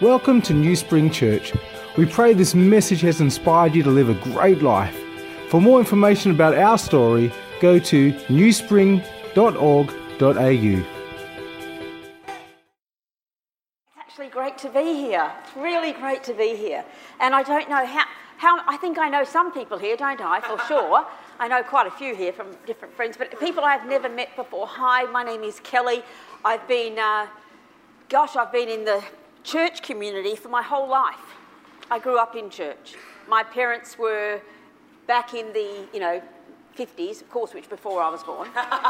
Welcome to New Spring Church. We pray this message has inspired you to live a great life. For more information about our story, go to newspring.org.au. It's actually great to be here. It's really great to be here. And I don't know how, how I think I know some people here, don't I, for sure. I know quite a few here from different friends, but people I've never met before. Hi, my name is Kelly. I've been, uh, gosh, I've been in the church community for my whole life. I grew up in church. My parents were back in the, you know, 50s, of course, which before I was born.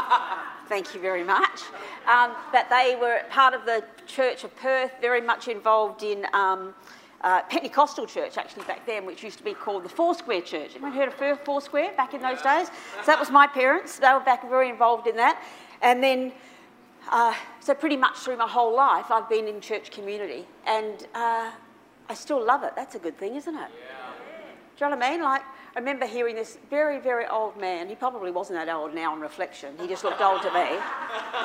Thank you very much. Um, but they were part of the Church of Perth, very much involved in um, uh, Pentecostal church, actually, back then, which used to be called the Foursquare Church. Anyone heard of Foursquare back in those days? So that was my parents. They were back very involved in that. And then uh, so pretty much through my whole life, I've been in church community, and uh, I still love it. That's a good thing, isn't it? Yeah. Do you know what I mean? Like, I remember hearing this very, very old man. He probably wasn't that old now on reflection. He just looked old to me.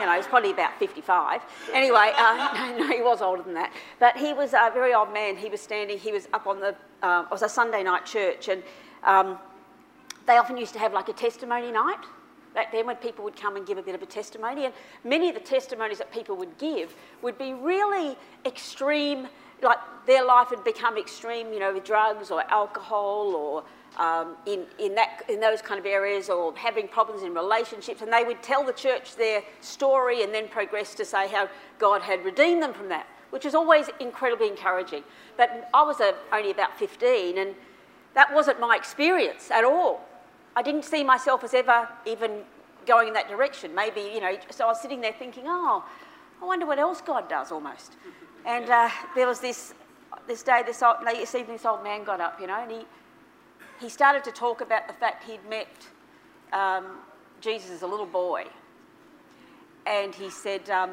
You know, he's probably about 55. Anyway, uh, no, no, he was older than that. But he was a very old man. He was standing, he was up on the, uh, it was a Sunday night church, and um, they often used to have like a testimony night back then when people would come and give a bit of a testimony. And many of the testimonies that people would give would be really extreme, like their life had become extreme, you know, with drugs or alcohol or um, in, in, that, in those kind of areas or having problems in relationships. And they would tell the church their story and then progress to say how God had redeemed them from that, which is always incredibly encouraging. But I was a, only about 15 and that wasn't my experience at all. I didn't see myself as ever even going in that direction. Maybe, you know, so I was sitting there thinking, oh, I wonder what else God does almost. And uh, there was this, this day, this, old, this evening, this old man got up, you know, and he, he started to talk about the fact he'd met um, Jesus as a little boy. And he said, um,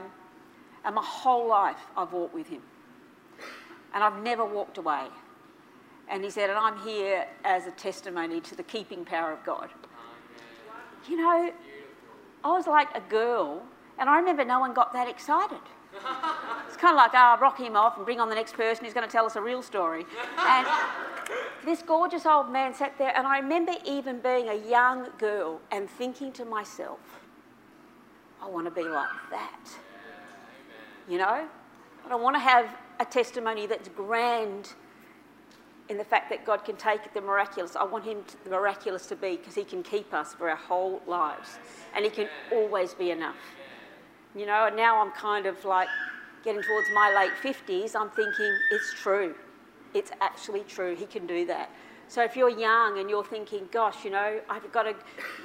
and my whole life I've walked with him. And I've never walked away. And he said, and I'm here as a testimony to the keeping power of God. You know, I was like a girl, and I remember no one got that excited. It's kind of like, ah, oh, rock him off and bring on the next person who's going to tell us a real story. And this gorgeous old man sat there, and I remember even being a young girl and thinking to myself, I want to be like that. You know? I don't want to have a testimony that's grand in the fact that God can take the miraculous. I want Him to, the miraculous to be because He can keep us for our whole lives, and He can always be enough. You know, and now I'm kind of like getting towards my late 50s. I'm thinking it's true. It's actually true. He can do that. So if you're young and you're thinking, gosh, you know, I've got to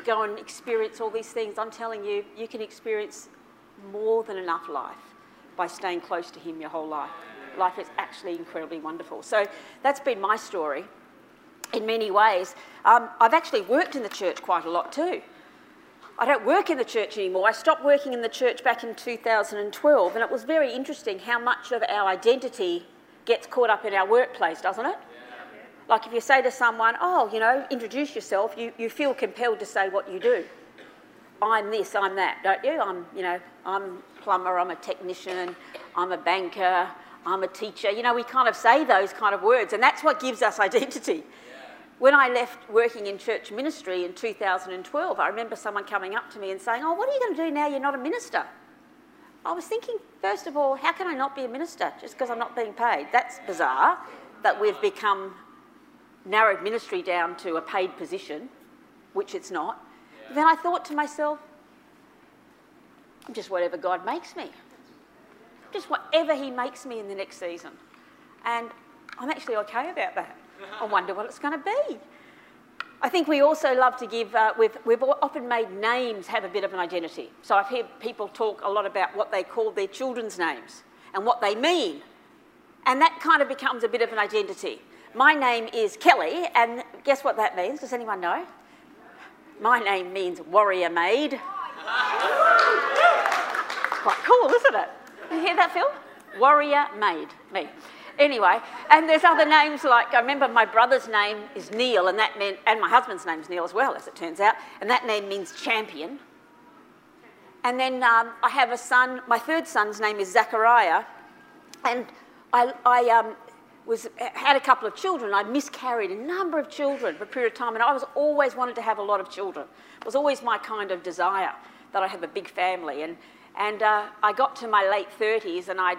go and experience all these things, I'm telling you, you can experience more than enough life by staying close to Him your whole life life is actually incredibly wonderful. So that's been my story in many ways. Um, I've actually worked in the church quite a lot too. I don't work in the church anymore. I stopped working in the church back in 2012, and it was very interesting how much of our identity gets caught up in our workplace, doesn't it? Like if you say to someone, oh, you know, introduce yourself, you, you feel compelled to say what you do. I'm this, I'm that, don't you? I'm, you know, I'm a plumber, I'm a technician, I'm a banker, I'm a teacher. You know, we kind of say those kind of words, and that's what gives us identity. When I left working in church ministry in 2012, I remember someone coming up to me and saying, Oh, what are you going to do now you're not a minister? I was thinking, first of all, how can I not be a minister just because I'm not being paid? That's bizarre that we've become narrowed ministry down to a paid position, which it's not. Yeah. Then I thought to myself, I'm just whatever God makes me just whatever he makes me in the next season. And I'm actually okay about that. I wonder what it's going to be. I think we also love to give, uh, we've, we've often made names have a bit of an identity. So I've heard people talk a lot about what they call their children's names and what they mean. And that kind of becomes a bit of an identity. My name is Kelly, and guess what that means? Does anyone know? My name means warrior maid. Quite cool, isn't it? You hear that, Phil? Warrior maid, me. Anyway, and there's other names like I remember my brother's name is Neil, and that meant, and my husband's name is Neil as well, as it turns out, and that name means champion. And then um, I have a son, my third son's name is Zachariah, and I, I um, was, had a couple of children. I miscarried a number of children for a period of time, and I was always wanted to have a lot of children. It was always my kind of desire that I have a big family. And, and uh, I got to my late 30s and I'd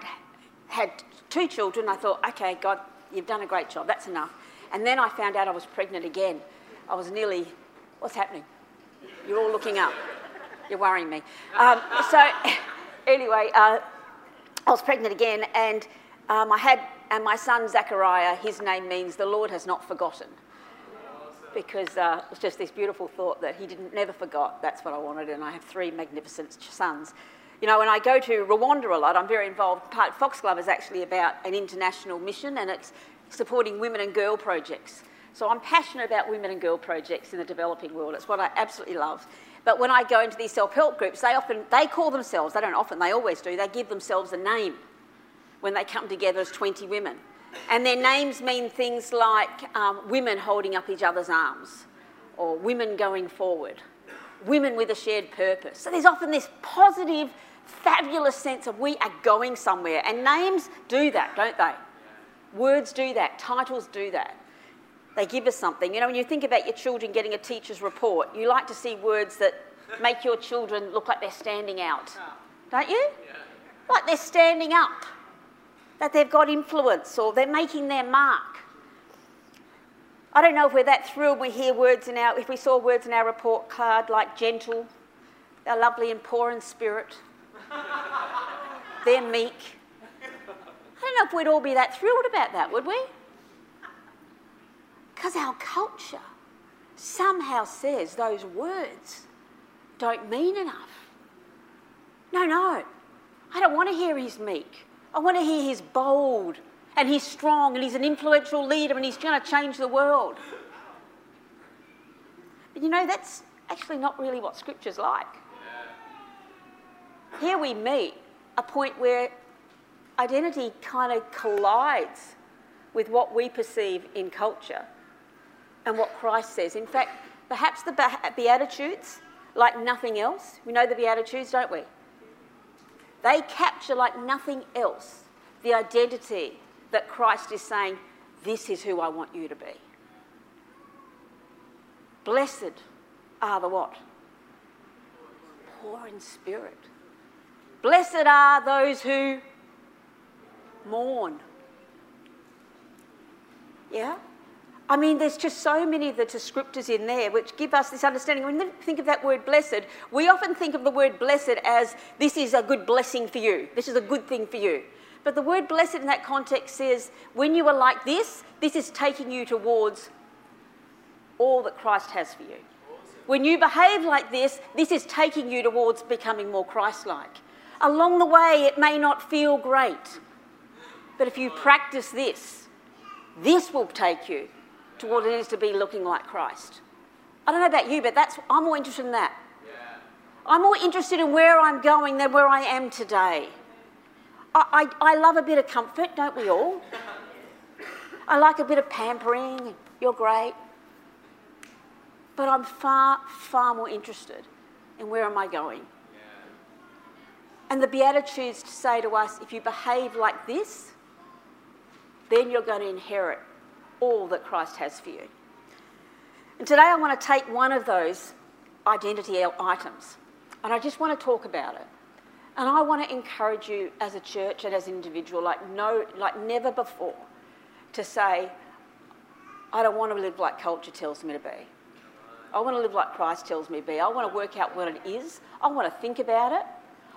had two children. I thought, okay, God, you've done a great job. That's enough. And then I found out I was pregnant again. I was nearly, what's happening? You're all looking up. You're worrying me. Um, so, anyway, uh, I was pregnant again, and um, I had, and my son Zachariah, his name means the Lord has not forgotten. Because uh, it's just this beautiful thought that he didn't never forgot. That's what I wanted, and I have three magnificent sons. You know, when I go to Rwanda a lot, I'm very involved. Part Foxglove is actually about an international mission, and it's supporting women and girl projects. So I'm passionate about women and girl projects in the developing world. It's what I absolutely love. But when I go into these self-help groups, they often they call themselves, they don't often, they always do, they give themselves a name when they come together as 20 women. And their names mean things like um, women holding up each other's arms, or women going forward, women with a shared purpose. So there's often this positive, fabulous sense of we are going somewhere. And names do that, don't they? Words do that, titles do that. They give us something. You know, when you think about your children getting a teacher's report, you like to see words that make your children look like they're standing out. Don't you? Like they're standing up, that they've got influence or they're making their mark. I don't know if we're that thrilled we hear words in our, if we saw words in our report card like gentle, they're lovely and poor in spirit, they're meek. I don't know if we'd all be that thrilled about that, would we? Because our culture somehow says those words don't mean enough. No, no. I don't want to hear he's meek. I want to hear he's bold and he's strong and he's an influential leader and he's going to change the world. But you know, that's actually not really what Scripture's like. Here we meet a point where identity kind of collides with what we perceive in culture and what Christ says. In fact, perhaps the Beatitudes, like nothing else, we know the Beatitudes, don't we? They capture, like nothing else, the identity that Christ is saying, This is who I want you to be. Blessed are the what? Poor in spirit. Blessed are those who mourn. Yeah? I mean, there's just so many of the descriptors in there which give us this understanding. When we think of that word blessed, we often think of the word blessed as this is a good blessing for you, this is a good thing for you. But the word blessed in that context says, when you are like this, this is taking you towards all that Christ has for you. When you behave like this, this is taking you towards becoming more Christ like. Along the way, it may not feel great, but if you practice this, this will take you to what it is to be looking like Christ. I don't know about you, but that's, I'm more interested in that. Yeah. I'm more interested in where I'm going than where I am today. I, I, I love a bit of comfort, don't we all? I like a bit of pampering. You're great. But I'm far, far more interested in where am I going. And the Beatitudes say to us if you behave like this, then you're going to inherit all that Christ has for you. And today I want to take one of those identity items and I just want to talk about it. And I want to encourage you as a church and as an individual, like no, like never before, to say, I don't want to live like culture tells me to be. I want to live like Christ tells me to be. I want to work out what it is. I want to think about it.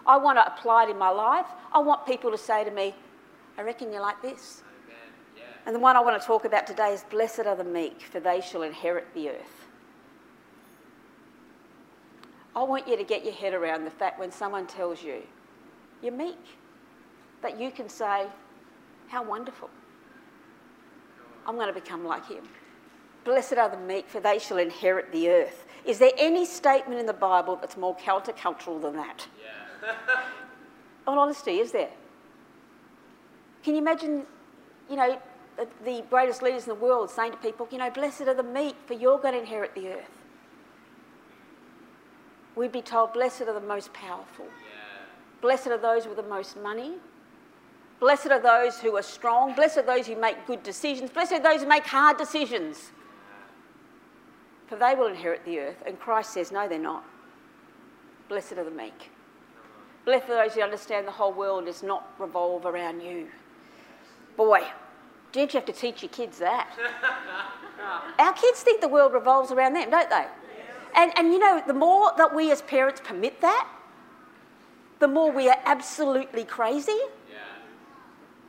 I want to apply it in my life. I want people to say to me, I reckon you're like this. And the one I want to talk about today is Blessed are the meek, for they shall inherit the earth. I want you to get your head around the fact when someone tells you you're meek, that you can say, How wonderful. I'm going to become like him. Blessed are the meek, for they shall inherit the earth. Is there any statement in the Bible that's more countercultural than that? Yeah. On honesty, is there? Can you imagine, you know, the greatest leaders in the world saying to people, you know, blessed are the meek, for you're going to inherit the earth. We'd be told, blessed are the most powerful. Yeah. Blessed are those with the most money. Blessed are those who are strong. Blessed are those who make good decisions. Blessed are those who make hard decisions. For they will inherit the earth. And Christ says, No, they're not. Blessed are the meek. Blessed are those who understand the whole world does not revolve around you. Boy, don't you have to teach your kids that? Our kids think the world revolves around them, don't they? And, and you know, the more that we as parents permit that, the more we are absolutely crazy.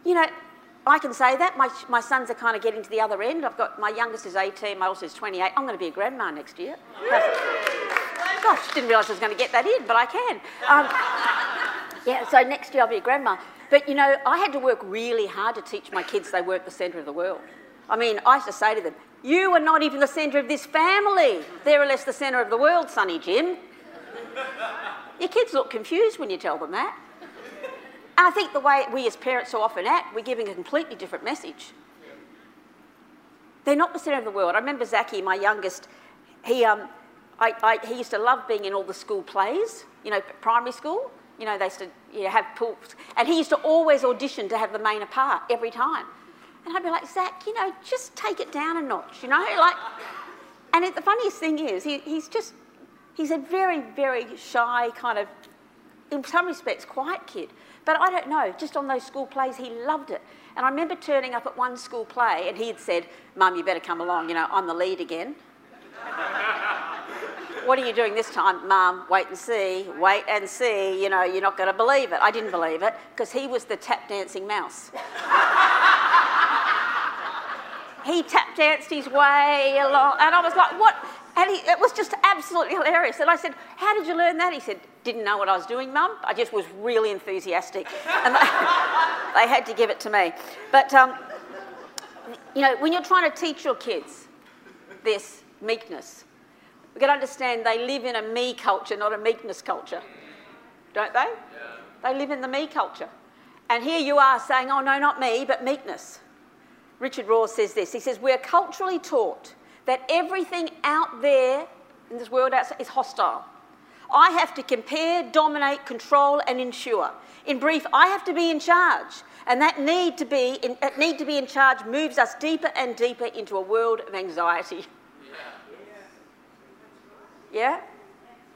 You know, I can say that. My, my sons are kind of getting to the other end. I've got my youngest is 18, my oldest is 28. I'm going to be a grandma next year. Gosh, didn't realise I was going to get that in, but I can. Um, yeah, so next year I'll be a grandma. But you know, I had to work really hard to teach my kids they weren't the centre of the world. I mean, I used to say to them, You are not even the centre of this family. They're less the centre of the world, Sonny Jim. Your kids look confused when you tell them that. And I think the way we as parents so often act, we're giving a completely different message. They're not the centre of the world. I remember Zaki, my youngest, he, um, I, I, he used to love being in all the school plays, you know, primary school. You know, they used to you know, have pools. And he used to always audition to have the main part every time. And I'd be like, Zach, you know, just take it down a notch, you know? Like, and it, the funniest thing is, he, he's just, he's a very, very shy kind of, in some respects, quiet kid. But I don't know, just on those school plays, he loved it. And I remember turning up at one school play and he had said, Mum, you better come along, you know, I'm the lead again. What are you doing this time? Mum, wait and see, wait and see, you know, you're not going to believe it. I didn't believe it because he was the tap dancing mouse. he tap danced his way along, and I was like, what? And he, it was just absolutely hilarious. And I said, How did you learn that? He said, Didn't know what I was doing, Mum. I just was really enthusiastic. And they, they had to give it to me. But, um, you know, when you're trying to teach your kids this meekness, we've got to understand they live in a me culture, not a meekness culture. Don't they? Yeah. They live in the me culture. And here you are saying, Oh, no, not me, but meekness. Richard Rohr says this. He says, We're culturally taught that everything out there in this world outside is hostile. I have to compare, dominate, control, and ensure. In brief, I have to be in charge. And that need to be in, that need to be in charge moves us deeper and deeper into a world of anxiety. Yeah?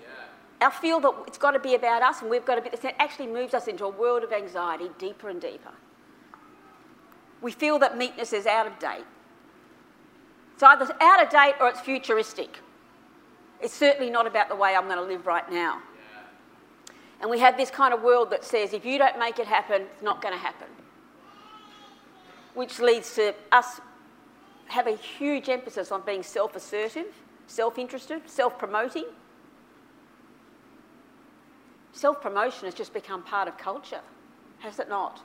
yeah? I feel that it's got to be about us and we've got to be, it actually moves us into a world of anxiety deeper and deeper. We feel that meekness is out of date. It's either out of date or it's futuristic. It's certainly not about the way I'm going to live right now. And we have this kind of world that says if you don't make it happen, it's not going to happen. Which leads to us have a huge emphasis on being self assertive, self interested, self promoting. Self promotion has just become part of culture, has it not?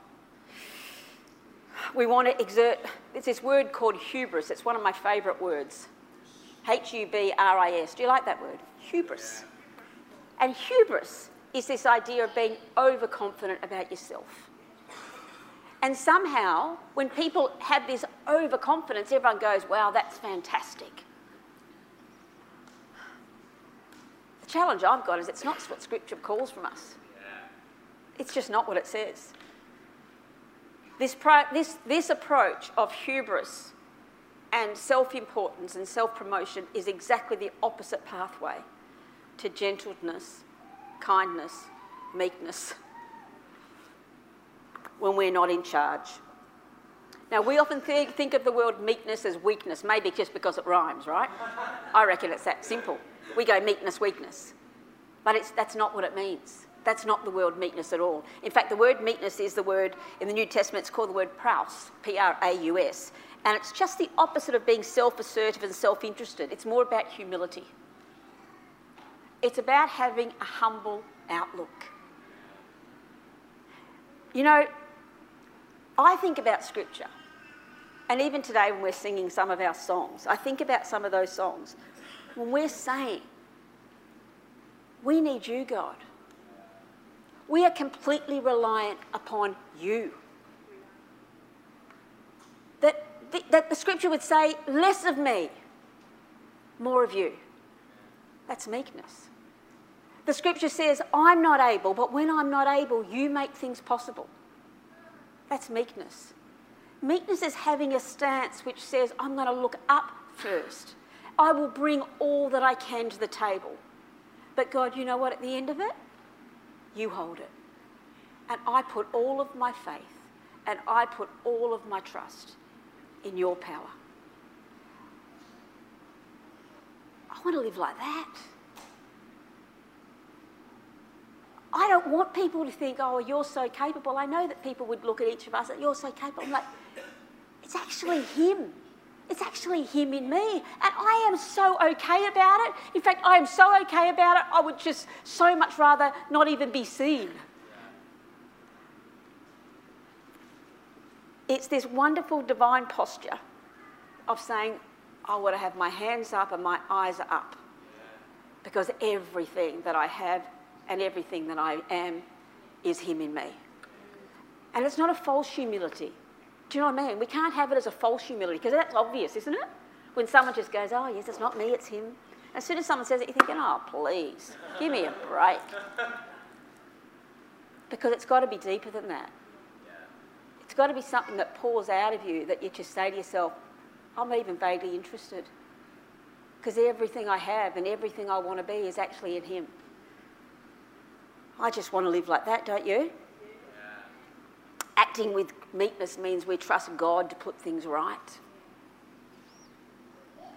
we want to exert, it's this word called hubris. It's one of my favourite words. H U B R I S. Do you like that word? Hubris. And hubris is this idea of being overconfident about yourself. And somehow, when people have this overconfidence, everyone goes, wow, that's fantastic. The challenge I've got is it's not what Scripture calls from us. It's just not what it says. This, this, this approach of hubris and self importance and self promotion is exactly the opposite pathway to gentleness, kindness, meekness when we're not in charge. Now, we often think, think of the word meekness as weakness, maybe just because it rhymes, right? I reckon it's that simple. We go meekness, weakness. But it's, that's not what it means. That's not the word meekness at all. In fact, the word meekness is the word in the New Testament, it's called the word praus, P R A U S. And it's just the opposite of being self assertive and self interested. It's more about humility. It's about having a humble outlook. You know, I think about scripture, and even today when we're singing some of our songs, I think about some of those songs. When we're saying, We need you, God. We are completely reliant upon you. That the, that the scripture would say, less of me, more of you. That's meekness. The scripture says, I'm not able, but when I'm not able, you make things possible. That's meekness. Meekness is having a stance which says, I'm going to look up first. I will bring all that I can to the table. But God, you know what? At the end of it, you hold it. And I put all of my faith and I put all of my trust in your power. I want to live like that. I don't want people to think, oh, you're so capable. I know that people would look at each of us and you're so capable. I'm like, it's actually Him. It's actually Him in me. And I am so okay about it. In fact, I am so okay about it, I would just so much rather not even be seen. It's this wonderful divine posture of saying, I want to have my hands up and my eyes up. Because everything that I have and everything that I am is Him in me. And it's not a false humility. Do you know what I mean? We can't have it as a false humility because that's obvious, isn't it? When someone just goes, oh, yes, it's not me, it's him. As soon as someone says it, you're thinking, oh, please, give me a break. Because it's got to be deeper than that. It's got to be something that pours out of you that you just say to yourself, I'm even vaguely interested. Because everything I have and everything I want to be is actually in Him. I just want to live like that, don't you? Acting with meekness means we trust God to put things right.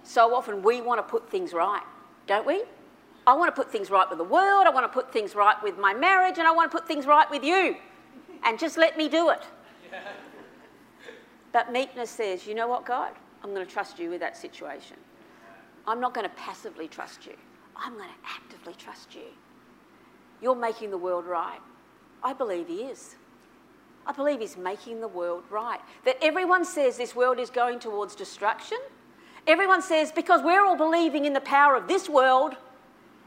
So often we want to put things right, don't we? I want to put things right with the world, I want to put things right with my marriage, and I want to put things right with you. And just let me do it. But meekness says, you know what, God? I'm going to trust you with that situation. I'm not going to passively trust you. I'm going to actively trust you. You're making the world right. I believe He is. I believe he's making the world right. That everyone says this world is going towards destruction. Everyone says because we're all believing in the power of this world,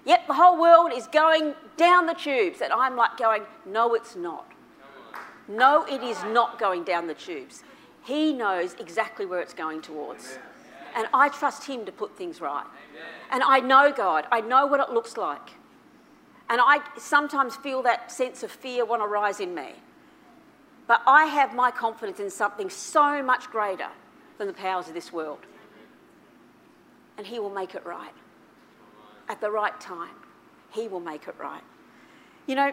yet the whole world is going down the tubes. And I'm like going, no, it's not. No, it is not going down the tubes. He knows exactly where it's going towards. And I trust him to put things right. And I know God, I know what it looks like. And I sometimes feel that sense of fear want to rise in me. But I have my confidence in something so much greater than the powers of this world. And He will make it right. At the right time, He will make it right. You know,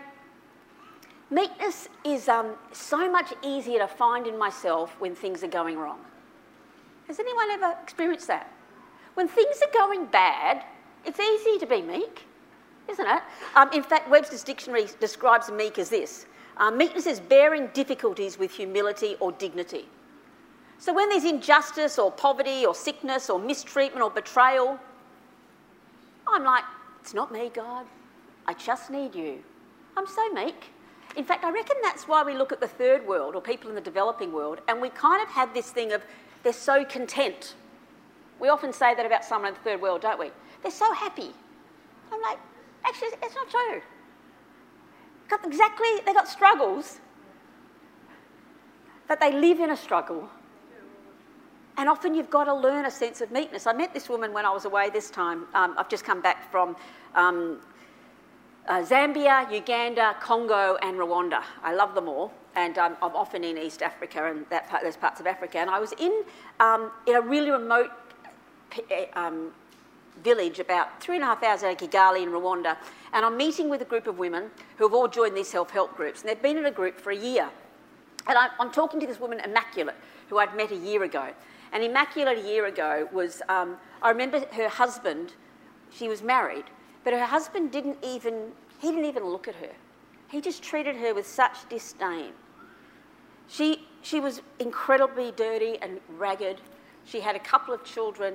meekness is um, so much easier to find in myself when things are going wrong. Has anyone ever experienced that? When things are going bad, it's easy to be meek, isn't it? Um, in fact, Webster's dictionary describes meek as this uh, meekness is bearing difficulties with humility or dignity. So when there's injustice or poverty or sickness or mistreatment or betrayal, I'm like, it's not me, God. I just need you. I'm so meek. In fact, I reckon that's why we look at the third world or people in the developing world and we kind of have this thing of they're so content. We often say that about someone in the third world, don't we? They're so happy. I'm like, actually, it's not true got exactly, they got struggles, but they live in a struggle. And often you've got to learn a sense of meekness. I met this woman when I was away this time. Um, I've just come back from um, uh, Zambia, Uganda, Congo, and Rwanda. I love them all, and um, I'm often in East Africa and that part, those parts of Africa. And I was in, um, in a really remote um, village about three and a half hours out of Kigali in Rwanda, and I'm meeting with a group of women who have all joined these self help groups, and they've been in a group for a year. And I'm talking to this woman, Immaculate, who I'd met a year ago. And Immaculate a year ago was, um, I remember her husband, she was married, but her husband didn't even, he didn't even look at her. He just treated her with such disdain. She, she was incredibly dirty and ragged. She had a couple of children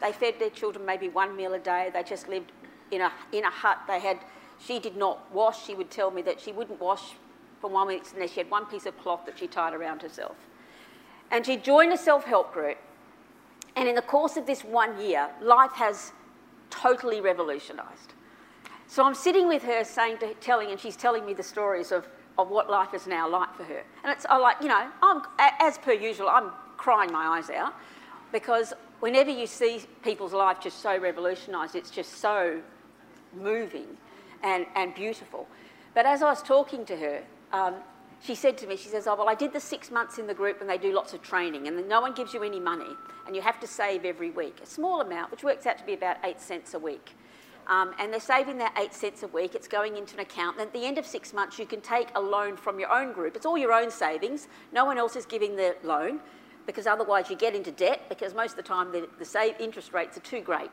they fed their children maybe one meal a day. They just lived in a, in a hut. They had, she did not wash. She would tell me that she wouldn't wash for one week and then she had one piece of cloth that she tied around herself. And she joined a self help group. And in the course of this one year, life has totally revolutionised. So I'm sitting with her saying to, telling, and she's telling me the stories of, of what life is now like for her. And it's I like, you know, I'm, as per usual, I'm crying my eyes out because whenever you see people's life just so revolutionised, it's just so moving and, and beautiful. But as I was talking to her, um, she said to me, she says, Oh, well, I did the six months in the group and they do lots of training and no one gives you any money and you have to save every week. A small amount, which works out to be about eight cents a week. Um, and they're saving that eight cents a week. It's going into an account. And at the end of six months, you can take a loan from your own group. It's all your own savings. No one else is giving the loan because otherwise you get into debt because most of the time the, the interest rates are too great.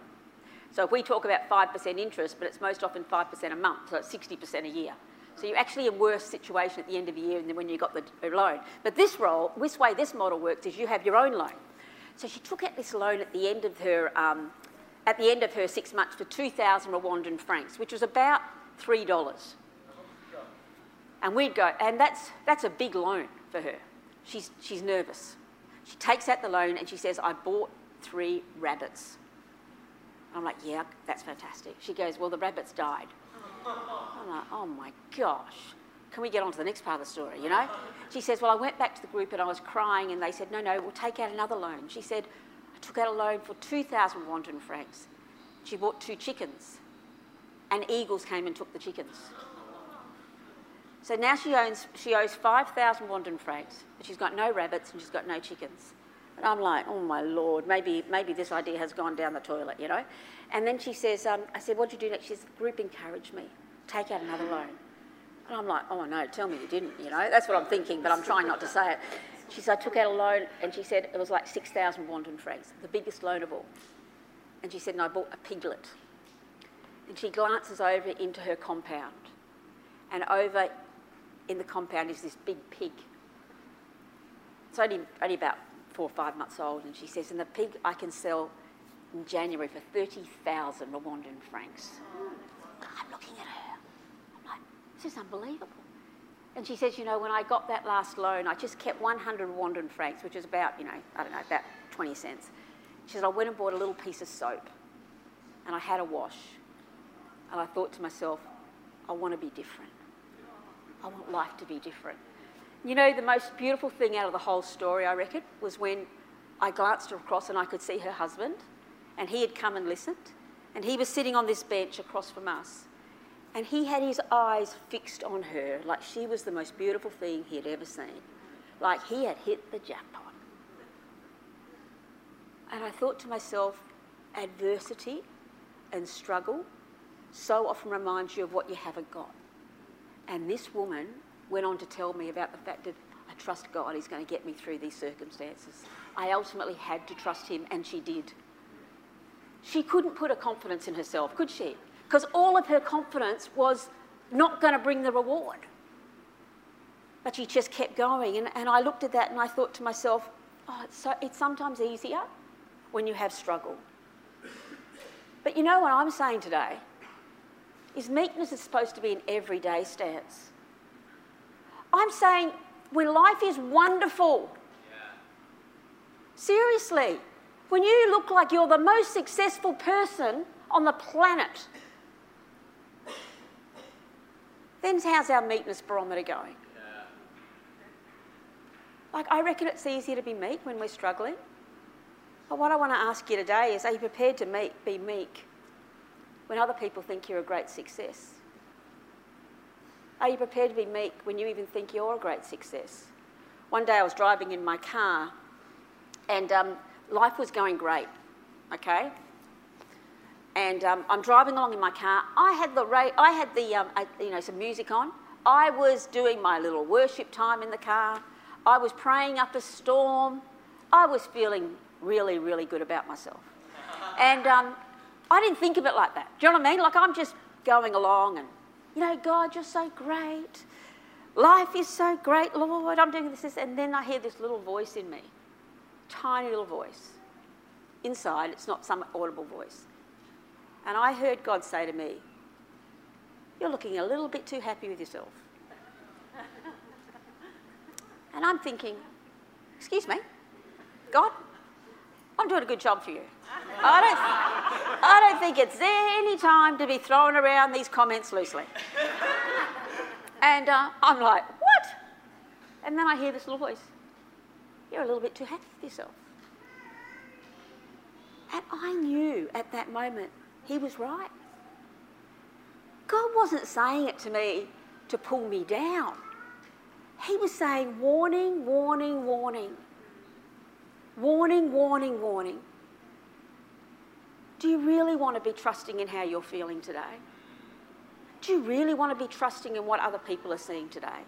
So if we talk about 5% interest, but it's most often 5% a month, so it's 60% a year. So you're actually in a worse situation at the end of the year than when you got the loan. But this role, this way this model works is you have your own loan. So she took out this loan at the end of her, um, at the end of her six months for 2,000 Rwandan francs, which was about $3. And we'd go, and that's, that's a big loan for her. She's, she's nervous. She takes out the loan and she says, I bought three rabbits. I'm like, yeah, that's fantastic. She goes, well, the rabbits died. I'm like, oh my gosh. Can we get on to the next part of the story, you know? She says, well, I went back to the group and I was crying and they said, no, no, we'll take out another loan. She said, I took out a loan for 2,000 Rwandan francs. She bought two chickens and eagles came and took the chickens. So now she owns, she owes 5,000 Rwandan francs, but she's got no rabbits and she's got no chickens. And I'm like, oh my lord, maybe, maybe this idea has gone down the toilet, you know? And then she says, um, I said, what'd you do next? She says, group encouraged me, take out another loan. And I'm like, oh no, tell me you didn't, you know? That's what I'm thinking, but I'm trying not to say it. She said, I took out a loan, and she said it was like 6,000 Rwandan francs, the biggest loan of all. And she said, and I bought a piglet. And she glances over into her compound. And over in the compound is this big pig. It's only, only about four or five months old, and she says, and the pig I can sell in January for 30,000 Rwandan francs. I'm looking at her. I'm like, this is unbelievable. And she says, you know, when I got that last loan, I just kept 100 Rwandan francs, which is about, you know, I don't know, about 20 cents. She said, I went and bought a little piece of soap, and I had a wash. And I thought to myself, I want to be different. I want life to be different. You know, the most beautiful thing out of the whole story, I reckon, was when I glanced across and I could see her husband, and he had come and listened, and he was sitting on this bench across from us, and he had his eyes fixed on her like she was the most beautiful thing he had ever seen, like he had hit the jackpot. And I thought to myself, adversity and struggle so often reminds you of what you haven't got. And this woman went on to tell me about the fact that I trust God, He's going to get me through these circumstances. I ultimately had to trust Him, and she did. She couldn't put a confidence in herself, could she? Because all of her confidence was not going to bring the reward. But she just kept going. And, and I looked at that and I thought to myself, oh, it's, so, it's sometimes easier when you have struggle. But you know what I'm saying today? Is meekness is supposed to be an everyday stance. I'm saying when life is wonderful, seriously, when you look like you're the most successful person on the planet, then how's our meekness barometer going? Like, I reckon it's easier to be meek when we're struggling. But what I want to ask you today is are you prepared to be meek when other people think you're a great success? Are you prepared to be meek when you even think you're a great success? One day I was driving in my car and um, life was going great, okay? And um, I'm driving along in my car. I had the ra- I had the um, you know some music on. I was doing my little worship time in the car. I was praying up a storm. I was feeling really, really good about myself. And um, I didn't think of it like that. Do you know what I mean? Like I'm just going along and you know, God, you're so great. Life is so great, Lord. I'm doing this, this. And then I hear this little voice in me, tiny little voice. Inside, it's not some audible voice. And I heard God say to me, You're looking a little bit too happy with yourself. and I'm thinking, Excuse me, God, I'm doing a good job for you. I don't, I don't think it's any time to be throwing around these comments loosely. And uh, I'm like, what? And then I hear this little voice You're a little bit too happy with yourself. And I knew at that moment he was right. God wasn't saying it to me to pull me down, he was saying, warning, warning, warning. Warning, warning, warning. Do you really want to be trusting in how you're feeling today? Do you really want to be trusting in what other people are seeing today?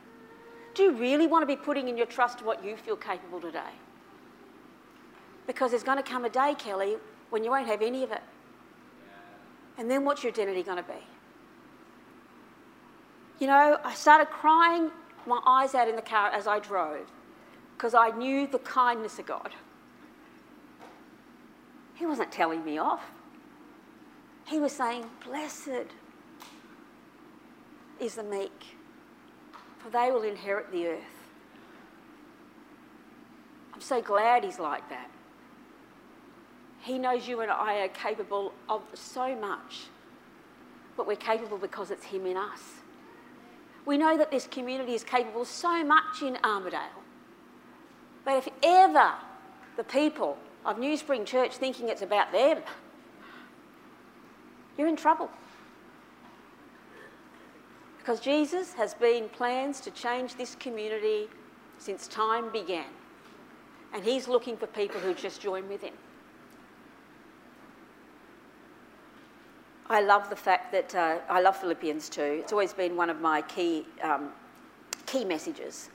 Do you really want to be putting in your trust what you feel capable today? Because there's going to come a day, Kelly, when you won't have any of it. And then what's your identity going to be? You know, I started crying my eyes out in the car as I drove because I knew the kindness of God. He wasn't telling me off. He was saying, Blessed is the meek, for they will inherit the earth. I'm so glad he's like that. He knows you and I are capable of so much, but we're capable because it's Him in us. We know that this community is capable so much in Armadale. But if ever the people of New Spring Church thinking it's about them, you're in trouble. Because Jesus has been plans to change this community since time began. And he's looking for people who just join with him. I love the fact that uh, I love Philippians 2. It's always been one of my key, um, key messages.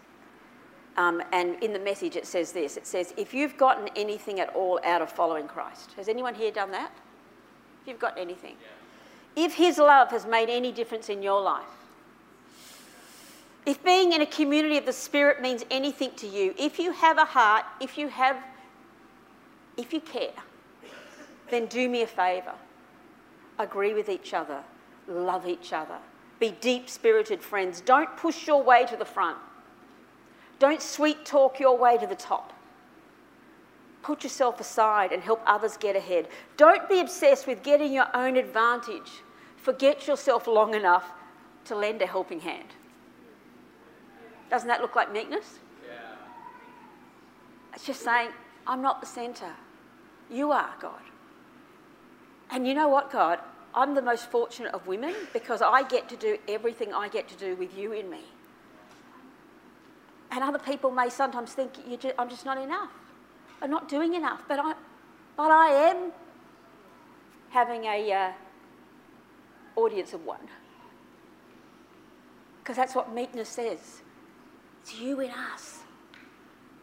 Um, and in the message, it says this it says, If you've gotten anything at all out of following Christ, has anyone here done that? If you've got anything. Yeah. If His love has made any difference in your life, if being in a community of the Spirit means anything to you, if you have a heart, if you have, if you care, then do me a favour agree with each other, love each other, be deep spirited friends. Don't push your way to the front, don't sweet talk your way to the top. Put yourself aside and help others get ahead. Don't be obsessed with getting your own advantage. Forget yourself long enough to lend a helping hand. Doesn't that look like meekness? Yeah. It's just saying, I'm not the centre. You are, God. And you know what, God? I'm the most fortunate of women because I get to do everything I get to do with you in me. And other people may sometimes think just, I'm just not enough. I'm not doing enough, but I, but I am having a uh, audience of one. Because that's what meekness says. It's you in us.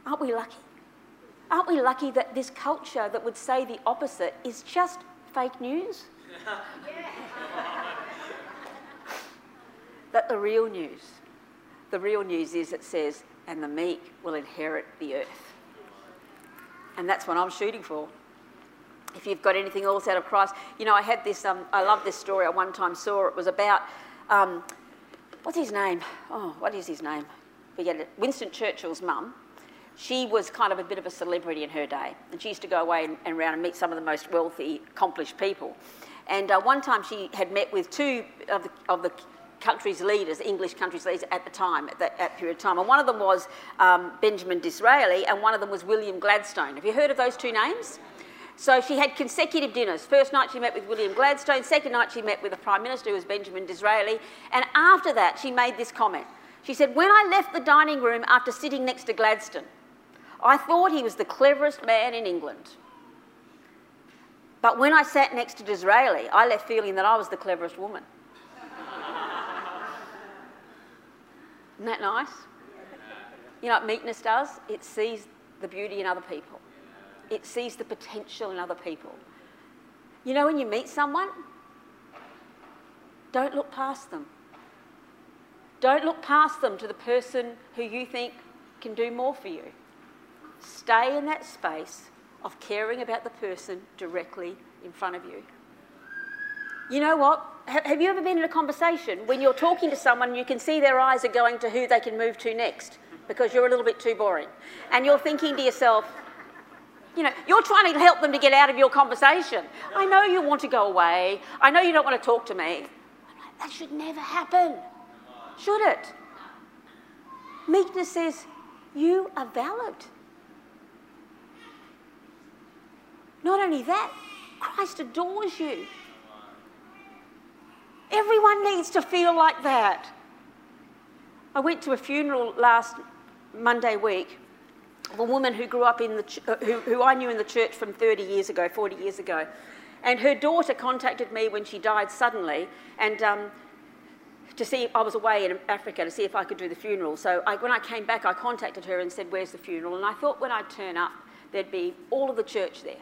Aren't we lucky? Aren't we lucky that this culture that would say the opposite is just fake news? that the real news, the real news is it says, and the meek will inherit the earth. And that's what I'm shooting for. If you've got anything else out of Christ, you know, I had this, um, I love this story I one time saw. It was about, um, what's his name? Oh, what is his name? Forget it. Winston Churchill's mum she was kind of a bit of a celebrity in her day. And she used to go away and, and around and meet some of the most wealthy, accomplished people. And uh, one time she had met with two of the, of the country's leaders, English country's leaders at the time, at that, that period of time. And one of them was um, Benjamin Disraeli, and one of them was William Gladstone. Have you heard of those two names? So she had consecutive dinners. First night she met with William Gladstone, second night she met with the Prime Minister, who was Benjamin Disraeli, and after that she made this comment. She said, When I left the dining room after sitting next to Gladstone, I thought he was the cleverest man in England. But when I sat next to Disraeli, I left feeling that I was the cleverest woman. Isn't that nice? You know what meekness does? It sees the beauty in other people, it sees the potential in other people. You know, when you meet someone, don't look past them. Don't look past them to the person who you think can do more for you. Stay in that space of caring about the person directly in front of you. You know what? Have you ever been in a conversation when you're talking to someone and you can see their eyes are going to who they can move to next because you're a little bit too boring? And you're thinking to yourself, you know, you're trying to help them to get out of your conversation. I know you want to go away. I know you don't want to talk to me. That should never happen, should it? Meekness says, you are valid. Not only that, Christ adores you. Everyone needs to feel like that. I went to a funeral last Monday week of a woman who grew up in the, ch- who, who I knew in the church from 30 years ago, 40 years ago. And her daughter contacted me when she died suddenly and um, to see, I was away in Africa to see if I could do the funeral. So I, when I came back, I contacted her and said, Where's the funeral? And I thought when I'd turn up, there'd be all of the church there.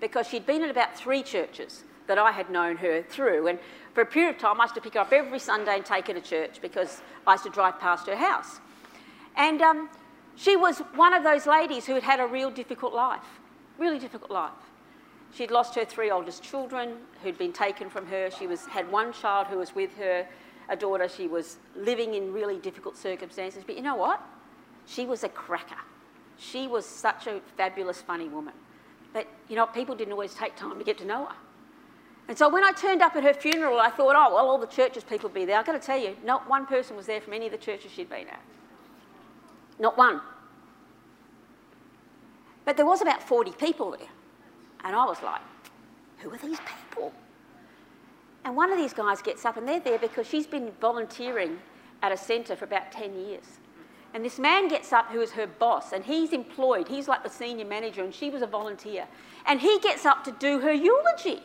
Because she'd been in about three churches that I had known her through. And for a period of time, I used to pick her up every Sunday and take her to church because I used to drive past her house. And um, she was one of those ladies who had had a real difficult life, really difficult life. She'd lost her three oldest children who'd been taken from her. She was, had one child who was with her, a daughter. She was living in really difficult circumstances. But you know what? She was a cracker. She was such a fabulous, funny woman. But you know, people didn't always take time to get to know her. And so when I turned up at her funeral, I thought, oh, well, all the churches people would be there. I've got to tell you, not one person was there from any of the churches she'd been at. Not one. But there was about 40 people there. And I was like, who are these people? And one of these guys gets up, and they're there because she's been volunteering at a centre for about 10 years. And this man gets up who is her boss, and he's employed. He's like the senior manager, and she was a volunteer. And he gets up to do her eulogy.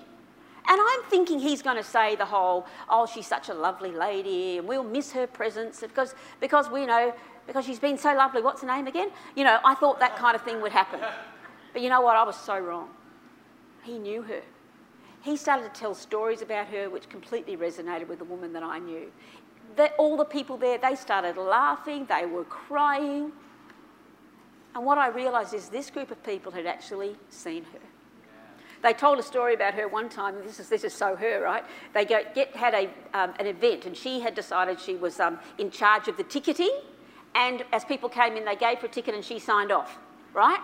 And I'm thinking he's going to say the whole, oh, she's such a lovely lady, and we'll miss her presence because, because we know, because she's been so lovely. What's her name again? You know, I thought that kind of thing would happen. But you know what? I was so wrong. He knew her. He started to tell stories about her which completely resonated with the woman that I knew. That all the people there, they started laughing, they were crying. And what I realised is this group of people had actually seen her. They told a story about her one time. This is, this is so her, right? They get, had a, um, an event, and she had decided she was um, in charge of the ticketing. And as people came in, they gave her a ticket and she signed off, right?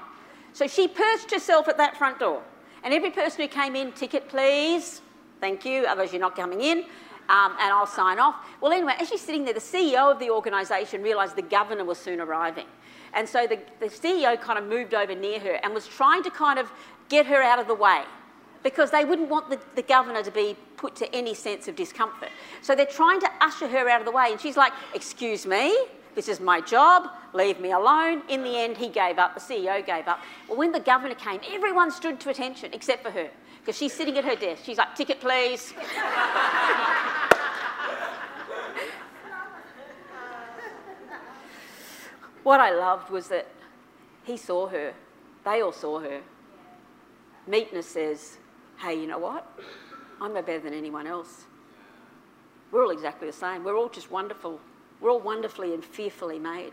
So she perched herself at that front door. And every person who came in, ticket please, thank you, otherwise you're not coming in, um, and I'll sign off. Well, anyway, as she's sitting there, the CEO of the organisation realised the governor was soon arriving. And so the, the CEO kind of moved over near her and was trying to kind of get her out of the way because they wouldn't want the, the, governor to be put to any sense of discomfort. So they're trying to usher her out of the way, and she's like, Excuse me, this is my job, leave me alone. In the end, he gave up, the CEO gave up. Well, when the governor came, everyone stood to attention except for her because she's sitting at her desk. She's like, Ticket, please. what I loved was that he saw her, they all saw her. Meekness says, hey, you know what? I'm no better than anyone else. We're all exactly the same. We're all just wonderful. We're all wonderfully and fearfully made.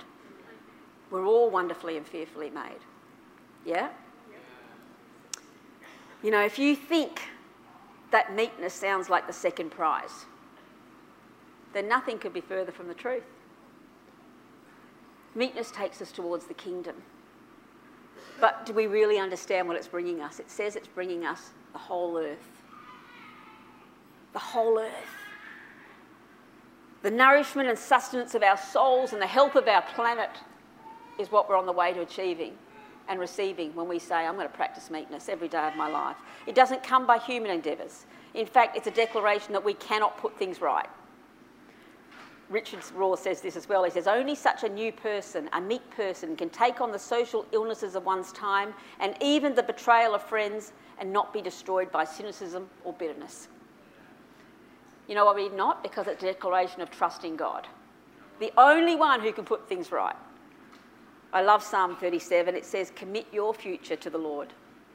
We're all wonderfully and fearfully made. Yeah? You know, if you think that meekness sounds like the second prize, then nothing could be further from the truth. Meekness takes us towards the kingdom. But do we really understand what it's bringing us? It says it's bringing us the whole earth. The whole earth. The nourishment and sustenance of our souls and the help of our planet is what we're on the way to achieving and receiving when we say, I'm going to practice meekness every day of my life. It doesn't come by human endeavours. In fact, it's a declaration that we cannot put things right. Richard Rohr says this as well. He says, Only such a new person, a meek person, can take on the social illnesses of one's time and even the betrayal of friends and not be destroyed by cynicism or bitterness. You know why we not? Because it's a declaration of trusting God. The only one who can put things right. I love Psalm 37. It says, Commit your future to the Lord.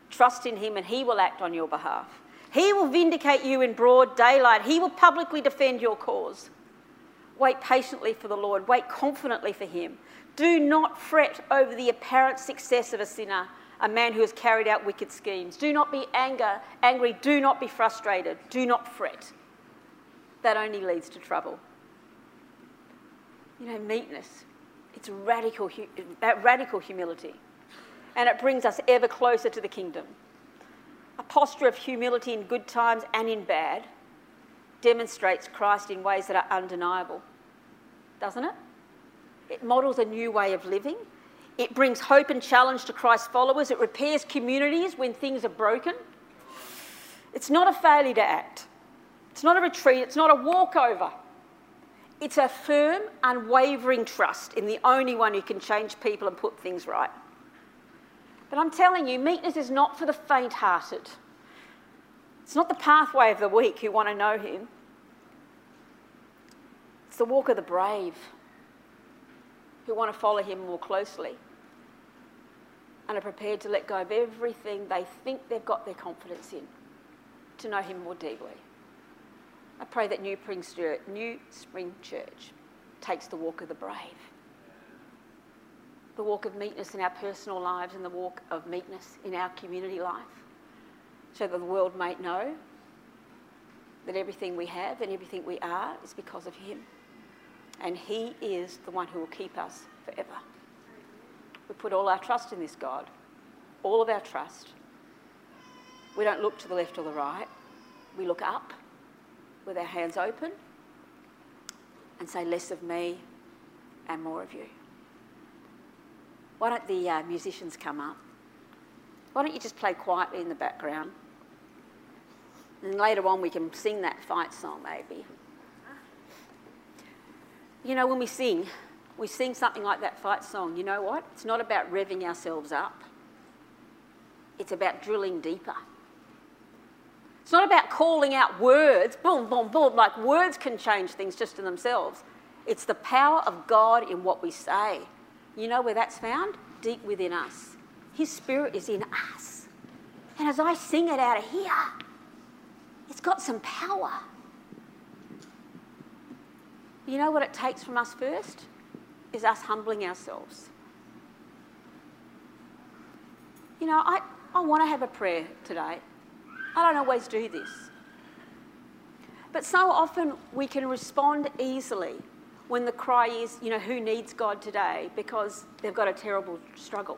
Trust in Him and He will act on your behalf. He will vindicate you in broad daylight. He will publicly defend your cause. Wait patiently for the Lord. Wait confidently for him. Do not fret over the apparent success of a sinner, a man who has carried out wicked schemes. Do not be anger, angry. Do not be frustrated. Do not fret. That only leads to trouble. You know, meekness, it's radical, radical humility. And it brings us ever closer to the kingdom. A posture of humility in good times and in bad demonstrates Christ in ways that are undeniable, doesn't it? It models a new way of living. It brings hope and challenge to Christ's followers. It repairs communities when things are broken. It's not a failure to act. It's not a retreat. It's not a walkover. It's a firm, unwavering trust in the only one who can change people and put things right. But I'm telling you, meekness is not for the faint hearted. It's not the pathway of the weak who want to know Him, it's the walk of the brave who want to follow Him more closely and are prepared to let go of everything they think they've got their confidence in to know Him more deeply. I pray that New Spring, New Spring Church takes the walk of the brave, the walk of meekness in our personal lives and the walk of meekness in our community life, so that the world may know that everything we have and everything we are is because of Him. And He is the one who will keep us forever. We put all our trust in this God, all of our trust. We don't look to the left or the right, we look up with our hands open and say, Less of me and more of you. Why don't the uh, musicians come up? Why don't you just play quietly in the background? And later on, we can sing that fight song, maybe. You know, when we sing, we sing something like that fight song. You know what? It's not about revving ourselves up, it's about drilling deeper. It's not about calling out words, boom, boom, boom, like words can change things just in themselves. It's the power of God in what we say. You know where that's found? Deep within us. His Spirit is in us. And as I sing it out of here, it's got some power. You know what it takes from us first? Is us humbling ourselves. You know, I, I want to have a prayer today. I don't always do this. But so often we can respond easily when the cry is, you know, who needs God today because they've got a terrible struggle.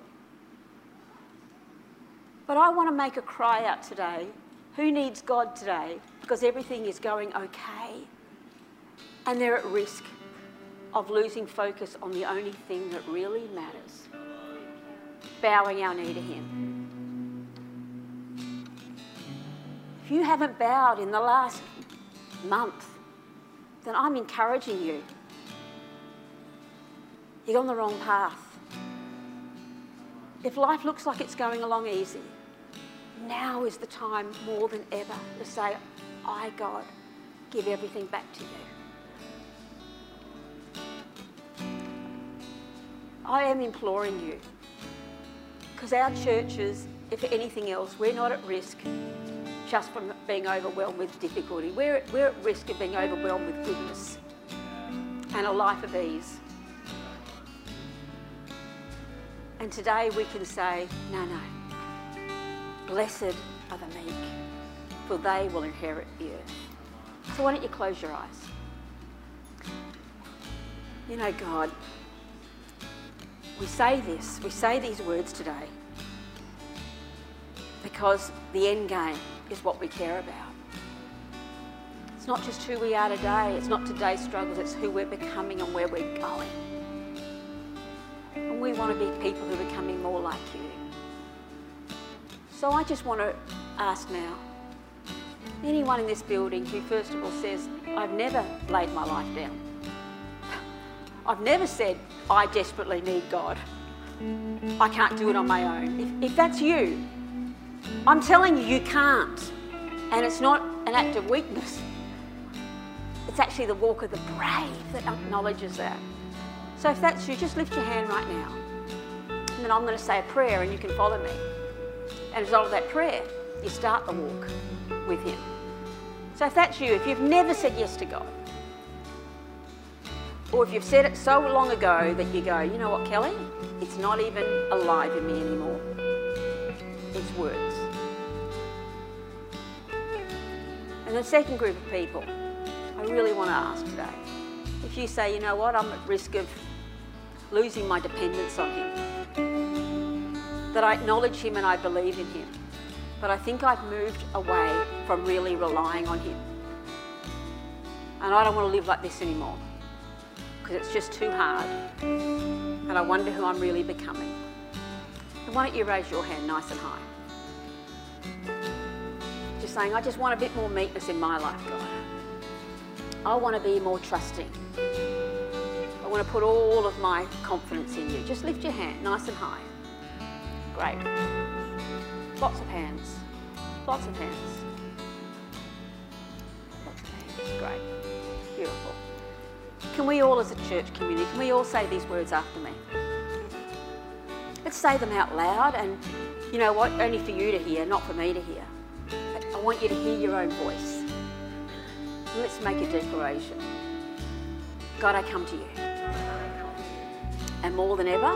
But I want to make a cry out today who needs God today because everything is going okay and they're at risk of losing focus on the only thing that really matters bowing our knee to Him. If you haven't bowed in the last month, then I'm encouraging you. You're on the wrong path. If life looks like it's going along easy, now is the time more than ever to say, I, God, give everything back to you. I am imploring you, because our churches, if anything else, we're not at risk just from being overwhelmed with difficulty. We're, we're at risk of being overwhelmed with goodness and a life of ease. And today we can say, no, no. Blessed are the meek, for they will inherit the earth. So why don't you close your eyes? You know, God, we say this, we say these words today because the end game is what we care about. It's not just who we are today, it's not today's struggles, it's who we're becoming and where we're going. And we want to be people who are becoming more like you. So I just want to ask now anyone in this building who, first of all, says, I've never laid my life down. I've never said, I desperately need God. I can't do it on my own. If, if that's you, I'm telling you, you can't. And it's not an act of weakness, it's actually the walk of the brave that acknowledges that. So if that's you, just lift your hand right now. And then I'm going to say a prayer and you can follow me. And as a result of that prayer, you start the walk with Him. So if that's you, if you've never said yes to God, or if you've said it so long ago that you go, you know what, Kelly? It's not even alive in me anymore. It's words. And the second group of people, I really want to ask today if you say, you know what, I'm at risk of losing my dependence on Him, that I acknowledge Him and I believe in Him, but I think I've moved away from really relying on Him. And I don't want to live like this anymore because it's just too hard. And I wonder who I'm really becoming. And why don't you raise your hand nice and high? Just saying, I just want a bit more meekness in my life, God. I want to be more trusting. I want to put all of my confidence in you. Just lift your hand nice and high. Great. Lots of hands. Lots of hands. Lots of hands. Great. Beautiful. Can we all, as a church community, can we all say these words after me? Let's say them out loud, and you know what? Only for you to hear, not for me to hear. I want you to hear your own voice. Let's make a declaration. God, I come to you. And more than ever,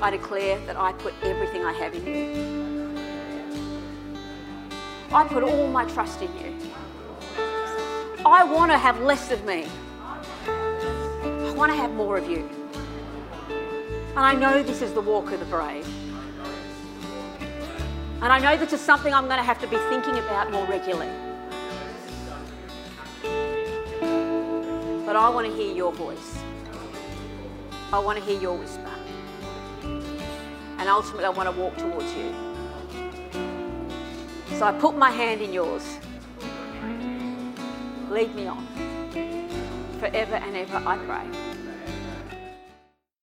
I declare that I put everything I have in you. I put all my trust in you. I want to have less of me. I want to have more of you. And I know this is the walk of the brave. And I know this is something I'm going to have to be thinking about more regularly. But I want to hear your voice. I want to hear your whisper. And ultimately, I want to walk towards you. So I put my hand in yours. Lead me on. Forever and ever, I pray.